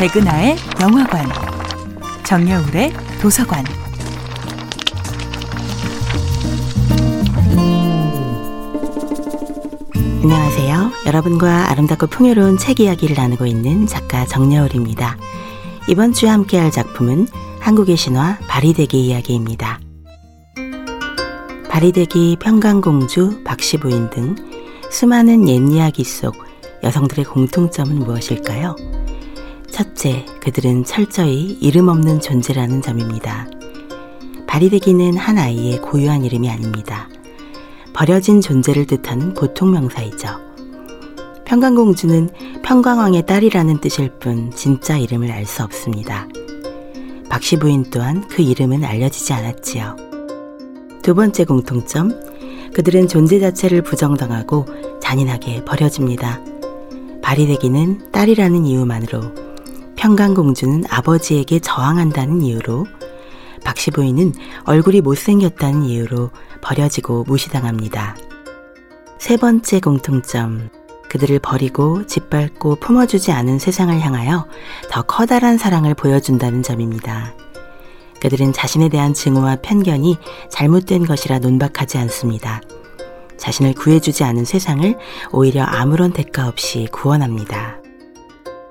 백은하의 영화관, 정여울의 도서관. 안녕하세요. 여러분과 아름답고 풍요로운 책 이야기를 나누고 있는 작가 정여울입니다. 이번 주에 함께할 작품은 한국의 신화 바리대기 이야기입니다. 바리대기, 평강공주, 박시부인 등 수많은 옛 이야기 속 여성들의 공통점은 무엇일까요? 첫째, 그들은 철저히 이름 없는 존재라는 점입니다. 바리대기는 한 아이의 고유한 이름이 아닙니다. 버려진 존재를 뜻하는 보통 명사이죠. 평강공주는 평강왕의 딸이라는 뜻일 뿐 진짜 이름을 알 수 없습니다. 박씨 부인 또한 그 이름은 알려지지 않았지요. 두 번째 공통점, 그들은 존재 자체를 부정당하고 잔인하게 버려집니다. 바리대기는 딸이라는 이유만으로, 평강공주는 아버지에게 저항한다는 이유로, 박씨 부인은 얼굴이 못생겼다는 이유로 버려지고 무시당합니다. 세 번째 공통점, 그들을 버리고 짓밟고 품어주지 않은 세상을 향하여 더 커다란 사랑을 보여준다는 점입니다. 그들은 자신에 대한 증오와 편견이 잘못된 것이라 논박하지 않습니다. 자신을 구해주지 않은 세상을 오히려 아무런 대가 없이 구원합니다.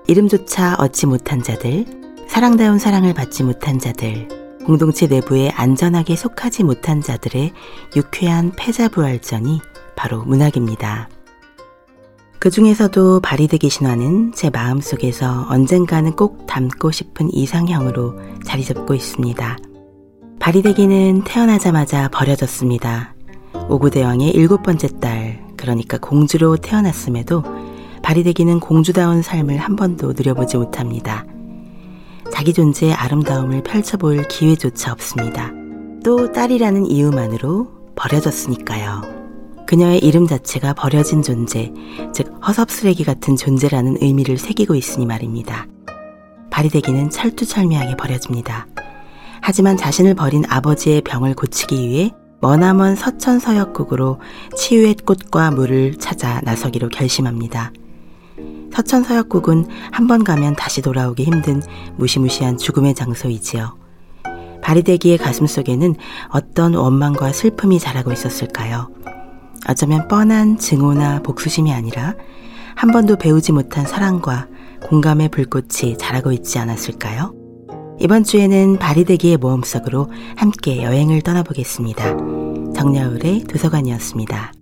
이름조차 얻지 못한 자들, 사랑다운 사랑을 받지 못한 자들, 공동체 내부에 안전하게 속하지 못한 자들의 유쾌한 패자부활전이 바로 문학입니다. 그 중에서도 바리드기 신화는 제 마음속에서 언젠가는 꼭 담고 싶은 이상형으로 자리 잡고 있습니다. 바리데기는 태어나자마자 버려졌습니다. 오구대왕의 일곱 번째 딸, 그러니까 공주로 태어났음에도 바리데기는 공주다운 삶을 한 번도 누려보지 못합니다. 자기 존재의 아름다움을 펼쳐볼 기회조차 없습니다. 또 딸이라는 이유만으로 버려졌으니까요. 그녀의 이름 자체가 버려진 존재, 즉 허섭쓰레기 같은 존재라는 의미를 새기고 있으니 말입니다. 바리대기는 철두철미하게 버려집니다. 하지만 자신을 버린 아버지의 병을 고치기 위해 머나먼 서천서역국으로 치유의 꽃과 물을 찾아 나서기로 결심합니다. 서천서역국은 한 번 가면 다시 돌아오기 힘든 무시무시한 죽음의 장소이지요. 바리대기의 가슴 속에는 어떤 원망과 슬픔이 자라고 있었을까요? 어쩌면 뻔한 증오나 복수심이 아니라 한 번도 배우지 못한 사랑과 공감의 불꽃이 자라고 있지 않았을까요? 이번 주에는 바리대기의 모험 속으로 함께 여행을 떠나보겠습니다. 정야울의 도서관이었습니다.